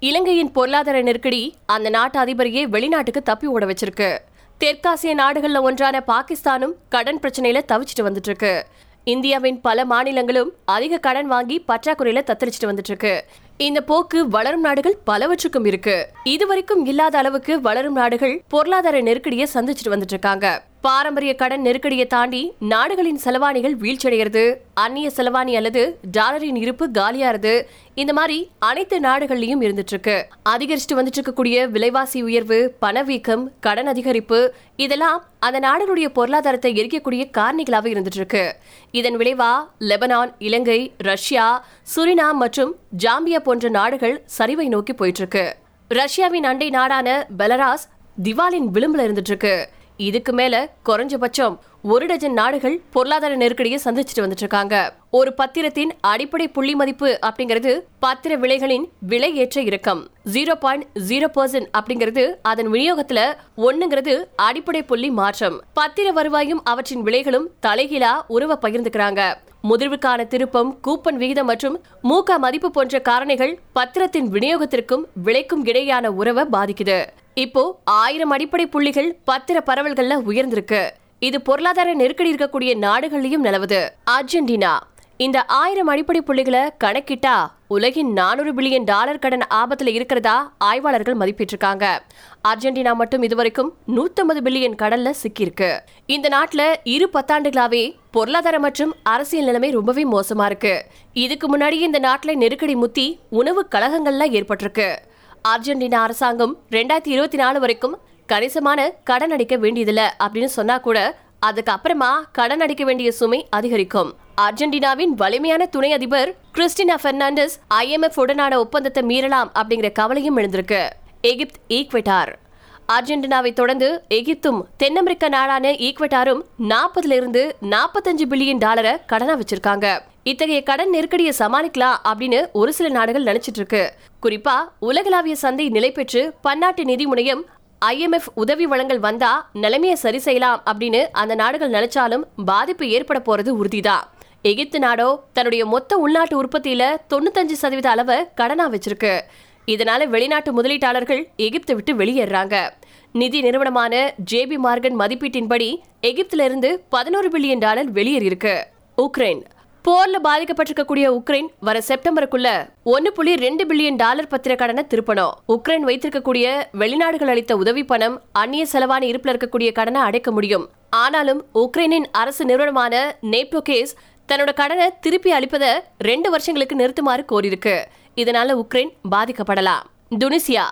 இலங்கையின் பொருளாதார நெருக்கடி அந்த நாட்டு அதிபரையே வெளிநாட்டுக்கு தப்பி ஓட வச்சிருக்கு. தெற்காசிய நாடுகளில் ஒன்றான பாகிஸ்தானும் கடன் பிரச்சனையில தவிச்சிட்டு வந்துட்டு இருக்கு இந்தியாவின் பல மாநிலங்களும் அதிக கடன் வாங்கி பற்றாக்குறையில தத்தளிச்சிட்டு வந்துட்டு இருக்கு இந்த போக்கு வளரும் நாடுகள் பலவற்றுக்கும் இருக்கு. இதுவரைக்கும் இல்லாத அளவுக்கு வளரும் நாடுகள் பொருளாதார நெருக்கடியை சந்திச்சிட்டு வந்துட்டு இருக்காங்க பாரம்பரிய கடன் நெருக்கடியை தாண்டி நாடுகளின் செலவாணிகள் வீழ்ச்சியடைகிறது. அந்நிய செலவாணி அல்லது டாலரின் இருப்பு காலியாகிறது. இந்த மாதிரி அனைத்து நாடுகள்லயும் இருந்துட்டு இருக்கு அதிகரிச்சுட்டு வந்துட்டு இருக்கக்கூடிய விலைவாசி உயர்வு பணவீக்கம் கடன் அதிகரிப்பு இதெல்லாம் அந்த நாடுகளுடைய பொருளாதாரத்தை எரிக்கக்கூடிய காரணிகளாக இருந்துட்டு இருக்கு இதன் விளைவா லெபனான் இலங்கை ரஷ்யா சுரினாம் மற்றும் ஜாம்பியா போன்ற நாடுகள் சரிவை நோக்கி போயிட்டு இருக்கு ரஷ்யாவின் அண்டை நாடான பெலராஸ் திவாலின் விளிம்புல இருந்துட்டு இருக்கு இதுக்கு மேல குறைஞ்சபட்சம் ஒரு டஜன் நாடுகள் பொருளாதார நெருக்கடியை சந்திச்சுட்டு வந்துட்டு இருக்காங்க ஒரு பத்திரத்தின் அடிப்படை புள்ளி மதிப்பு அப்படிங்கிறது பத்திர விலைகளின் விலை ஏற்ற இறக்கம். ஜீரோ பாயிண்ட் ஜீரோ பர்சன்ட் அப்படிங்கிறது அதன் விநியோகத்துல ஒண்ணுங்கிறது அடிப்படை புள்ளி மாற்றம். பத்திர வருவாயும் அவற்றின் விலைகளும் தலைகீழா உறவ பகிர்ந்துக்கிறாங்க. முதிர்வுக்கான திருப்பம் கூப்பன் விகிதம் மற்றும் மூக்க மதிப்பு போன்ற காரணிகள் பத்திரத்தின் விநியோகத்திற்கும் விலைக்கும் இடையான உறவை பாதிக்குது. இப்போ ஆயிரம் அடிப்படை புள்ளிகள் பத்திர பரவல்கள்ல உயர்ந்திருக்கு. இது பொருளாதார நெருக்கடி இருக்கக்கூடிய நாடுகள்லயும் நிலவுது. அர்ஜென்டினா இந்த ஆயிரம் அடிப்படை புள்ளிகளை கணக்கிட்டா உலகின் நானூறு பில்லியன் டாலர் கடன் ஆபத்துல இருக்கிறதா ஆய்வாளர்கள் மதிப்பிட்டிருக்காங்க. அர்ஜென்டினா மட்டும் இதுவரைக்கும் நூத்தம்பது பில்லியன் கடல்ல சிக்கியிருக்கு. இந்த நாட்டுல இரு பத்தாண்டுகளாவே பொருளாதார மற்றும் அரசியல் நிலைமை ரொம்பவே மோசமா இருக்கு. இதுக்கு முன்னாடி இந்த நாட்டுல நெருக்கடி முத்தி உணவு கழகங்கள்லாம் ஏற்பட்டிருக்கு. அர்ஜென்டினா அரசாங்கம் ரெண்டாயிரத்தி இருபத்தி நாலு வரைக்கும் கணிசமான கடன் அடிக்க வேண்டியதில்ல அப்படின்னு சொன்னா கூட அதுக்கப்புறமா கடன் அடிக்க வேண்டிய சுமை அதிகரிக்கும். அர்ஜென்டினாவின் வலிமையான துணை அதிபர் கிறிஸ்டினா பெர்னாண்டஸ் ஐஎம்எஃப் உடனான ஒப்பந்தத்தை மீறலாம் அப்படிங்கிற கவலையும் எழுந்திருக்கு. எகிப்த் ஈக்வெட்டார். அர்ஜென்டினாவை தொடர்ந்து எகிப்தும் தென் அமெரிக்க நாடான ஈக்வெட்டாரும் நாற்பதுல இருந்து நாற்பத்தஞ்சு பில்லியன் டாலரை கடனா வச்சிருக்காங்க. இத்தகைய கடன் நெருக்கடியை சமாளிக்கலாம் அப்படின்னு ஒரு சில நாடுகள் நினைச்சிட்டு இருக்கு. குறிப்பா உலகளாவிய சந்தை நிலை பெற்று பன்னாட்டு நிதி முனையம் ஐஎம்எஃப் உதவி வழங்கல் வந்தா நிலைமையை சரி செய்யலாம் அப்படின்னு அந்த நாடுகள் நினைச்சாலும் பாதிப்பு ஏற்பட போறது உறுதிதான் எகிப்து நாடோ தன்னுடைய மொத்த உள்நாட்டு உற்பத்தியில தொண்ணூத்தஞ்சு சதவீத அளவை கடனா வச்சிருக்கு. இதனால வெளிநாட்டு முதலீட்டாளர்கள் எகிப்தை விட்டு வெளியேறாங்க. நிதி நிறுவனமான ஜேபி மார்கன் மதிப்பீட்டின்படி எகிப்துல இருந்து பதினோரு பில்லியன் டாலர் வெளியேறியிருக்கு. உக்ரைன். போர்ல பாதிக்கப்பட்டிருக்கக்கூடிய உக்ரைன் வர செப்டம்பருக்குள்ள ஒன்னு புள்ளி ரெண்டு பில்லியன் டாலர் பத்திர கடனை திருப்பணும். உக்ரைன் வைத்திருக்கக்கூடிய வெளிநாடுகள் அளித்த உதவி பணம் அந்நிய செலவான இருப்பில் இருக்கக்கூடிய கடனை அடைக்க முடியும். ஆனாலும் உக்ரைனின் அரசு நிறுவனமான நேப்டோகேஸ் தன்னோட கடனை திருப்பி அளிப்பதை ரெண்டு வருஷங்களுக்கு நிறுத்துமாறு கோரியிருக்கு. இதனால உக்ரைன் பாதிக்கப்படலாம். துனிசியா.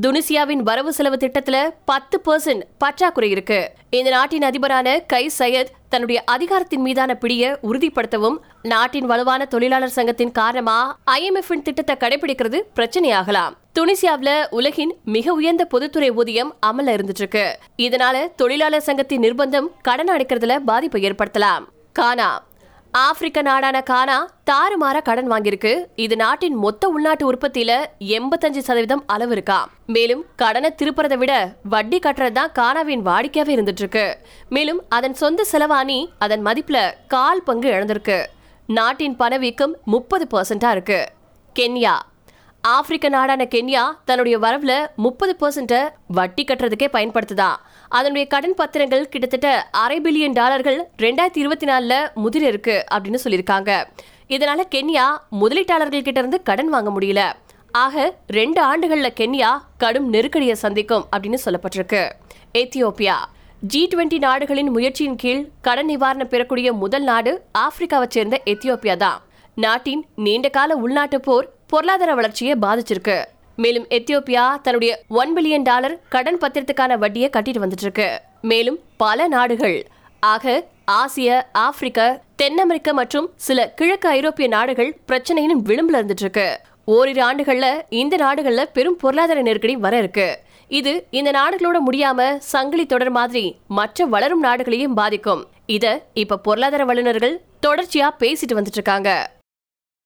துனிசியாவின் வரவு செலவு திட்டத்துல பத்து பர்சன்ட் பற்றாக்குறை இருக்கு. இந்த நாட்டின் அதிபரான கை சையத் தன்னுடைய அதிகாரத்தின் மீதான பிடிய உறுதிப்படுத்தவும் நாட்டின் வலுவான தொழிலாளர் சங்கத்தின் காரணமா ஐஎம்எஃப் திட்டத்தை கடைபிடிக்கிறது பிரச்சனையாகலாம். துனிசியாவில உலகின் மிக உயர்ந்த பொதுத்துறை ஊதியம் அமல்ல இருந்துட்டு இருக்கு இதனால தொழிலாளர் சங்கத்தின் நிர்பந்தம் கடன் அடைக்கிறதுல பாதிப்பை ஏற்படுத்தலாம். கானா ஆப்பிரிக்க நாடான கானா தாறுமாற கடன் வாங்கியிருக்கு. இது நாட்டின் மொத்த உள்நாட்டு உற்பத்தியில எண்பத்தஞ்சு சதவீதம் அளவு இருக்கா. மேலும் கடனை திருப்புறதை விட வட்டி கட்டுறது தான் கானாவின் வாடிக்கையாவே இருந்துட்டு இருக்கு மேலும் அதன் சொந்த செலவாணி அதன் மதிப்புல கால் பங்கு இழந்திருக்கு. நாட்டின் பணவீக்கம் முப்பது பர்சன்டா இருக்கு. கென்யா ஆப்பிரிக்க நாடான கென்யா தன்னுடைய வரவுல முப்பது பர்சன்ட்டை வட்டி கட்டுறதுக்கே பயன்படுத்துதான் அதனுடைய கடன் பத்திரங்கள் கிட்டத்தட்ட அரை பில்லியன் டாலர்கள் ரெண்டாயிரத்தி இருபத்தி நாலுல முதிர இருக்கு அப்படின்னு சொல்லியிருக்காங்க. இதனால கென்யா முதலீட்டாளர்கள் கிட்ட இருந்து கடன் வாங்க முடியல. ஆக ரெண்டு ஆண்டுகள்ல கென்யா கடும் நெருக்கடியை சந்திக்கும் அப்படின்னு சொல்லப்பட்டிருக்கு. எத்தியோப்பியா. ஜி டுவெண்டி நாடுகளின் முயற்சியின் கீழ் கடன் நிவாரணம் பெறக்கூடிய முதல் நாடு ஆப்பிரிக்காவை சேர்ந்த எத்தியோப்பியா தான். நாட்டின் நீண்டகால உள்நாட்டு போர் பொருளாதார வளர்ச்சியை பாதிச்சிருக்கு. மேலும் எத்தியோப்பியா தன்னுடைய ஒன் பில்லியன் டாலர் கடன் பத்திரத்துக்கான வட்டியை கட்டிட்டு வந்துட்டு இருக்கு மேலும் பல நாடுகள் ஆக ஆசிய ஆப்பிரிக்க தென் அமெரிக்க மற்றும் சில கிழக்கு ஐரோப்பிய நாடுகள் பிரச்சனையின் விளிம்புல இருந்துட்டு இருக்கு ஓரிரு ஆண்டுகள்ல இந்த நாடுகள்ல பெரும் பொருளாதார நெருக்கடி வர இருக்கு. இது இந்த நாடுகளோட முடியாம சங்கிலி தொடர் மாதிரி மற்ற வளரும் நாடுகளையும் பாதிக்கும். இத இப்ப பொருளாதார வல்லுநர்கள் தொடர்ச்சியா பேசிட்டு வந்துட்டு இருக்காங்க